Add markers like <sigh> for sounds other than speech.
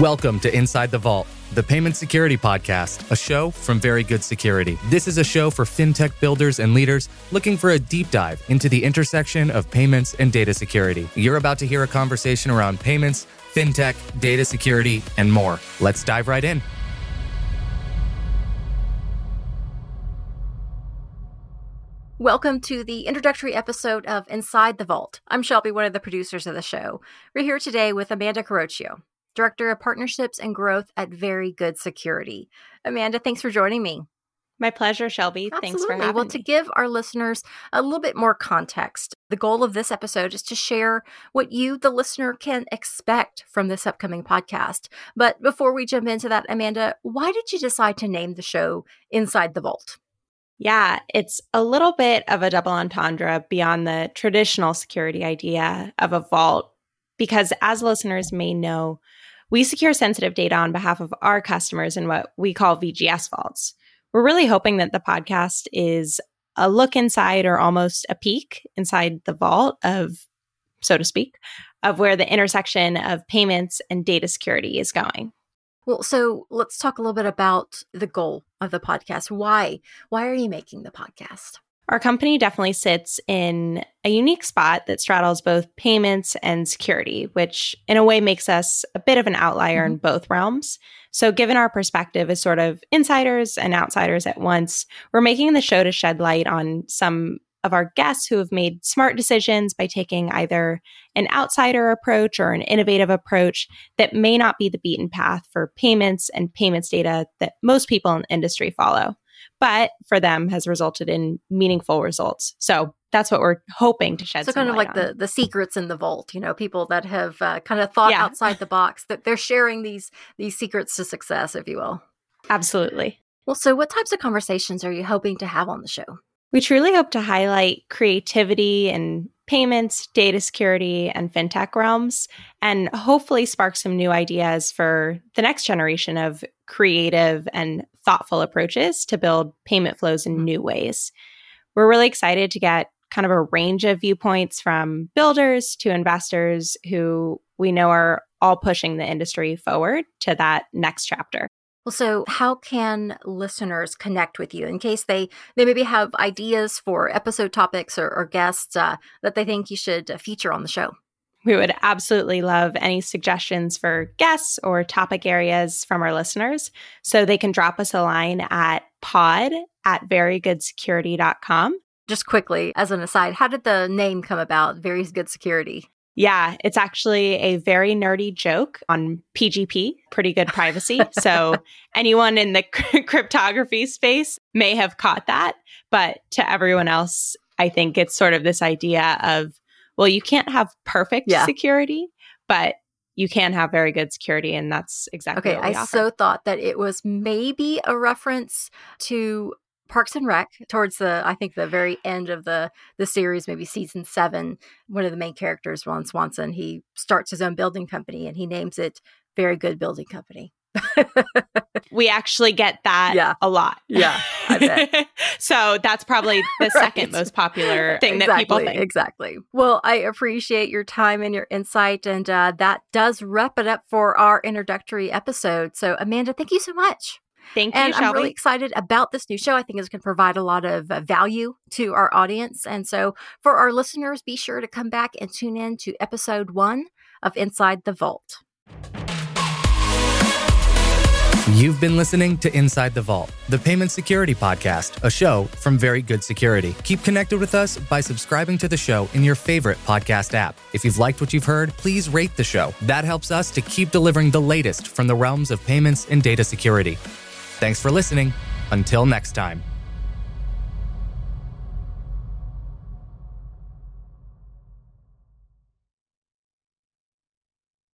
Welcome to Inside the Vault, the Payment Security Podcast, a show from Very Good Security. This is a show for fintech builders and leaders looking for a deep dive into the intersection of payments and data security. You're about to hear a conversation around payments, fintech, data security, and more. Let's dive right in. Welcome to the introductory episode of Inside the Vault. I'm Shelby, one of the producers of the show. We're here today with Amanda Carroccio. Director of Partnerships and Growth at Very Good Security. Amanda, thanks for joining me. My pleasure, Shelby. Absolutely. Thanks for having well, me. to give our listeners a little bit more context, the goal of this episode is to share what you, the listener, can expect from this upcoming podcast. But before we jump into that, Amanda, why did you decide to name the show Inside the Vault? Yeah, it's a little bit of a double entendre beyond the traditional security idea of a vault, because as listeners may know, we secure sensitive data on behalf of our customers in what we call VGS vaults. We're really hoping that the podcast is a look inside or almost a peek inside the vault of, so to speak, of where the intersection of payments and data security is going. Well, so let's talk a little bit about the goal of the podcast. Why? Why are you making the podcast? Our company definitely sits in a unique spot that straddles both payments and security, which in a way makes us a bit of an outlier mm-hmm. in both realms. So, given our perspective as sort of insiders and outsiders at once, we're making the show to shed light on some of our guests who have made smart decisions by taking either an outsider approach or an innovative approach that may not be the beaten path for payments and payments data that most people in the industry follow but for them has resulted in meaningful results. So that's what we're hoping to shed. So kind of like on. the the secrets in the vault, you know, people that have uh, kind of thought yeah. outside the box that they're sharing these these secrets to success, if you will. Absolutely. Well, so what types of conversations are you hoping to have on the show? We truly hope to highlight creativity and payments, data security, and fintech realms, and hopefully spark some new ideas for the next generation of creative and thoughtful approaches to build payment flows in new ways. We're really excited to get kind of a range of viewpoints from builders to investors who we know are all pushing the industry forward to that next chapter. Well, so how can listeners connect with you in case they they maybe have ideas for episode topics or, or guests uh, that they think you should uh, feature on the show? We would absolutely love any suggestions for guests or topic areas from our listeners. So they can drop us a line at pod at verygoodsecurity.com. Just quickly, as an aside, how did the name come about, Very Good Security? Yeah, it's actually a very nerdy joke on PGP, pretty good privacy. <laughs> so anyone in the <laughs> cryptography space may have caught that. But to everyone else, I think it's sort of this idea of, well, you can't have perfect yeah. security, but you can have very good security. And that's exactly okay. I offer. so thought that it was maybe a reference to Parks and Rec towards the I think the very end of the the series, maybe season seven. One of the main characters, Ron Swanson, he starts his own building company and he names it Very Good Building Company. <laughs> we actually get that yeah. a lot. Yeah. <laughs> <laughs> so that's probably the <laughs> right. second most popular thing exactly, that people think. Exactly. Well, I appreciate your time and your insight. And uh, that does wrap it up for our introductory episode. So, Amanda, thank you so much. Thank you, and Shelby. I'm really excited about this new show. I think it's going to provide a lot of uh, value to our audience. And so, for our listeners, be sure to come back and tune in to episode one of Inside the Vault. You've been listening to Inside the Vault, the Payment Security Podcast, a show from Very Good Security. Keep connected with us by subscribing to the show in your favorite podcast app. If you've liked what you've heard, please rate the show. That helps us to keep delivering the latest from the realms of payments and data security. Thanks for listening. Until next time.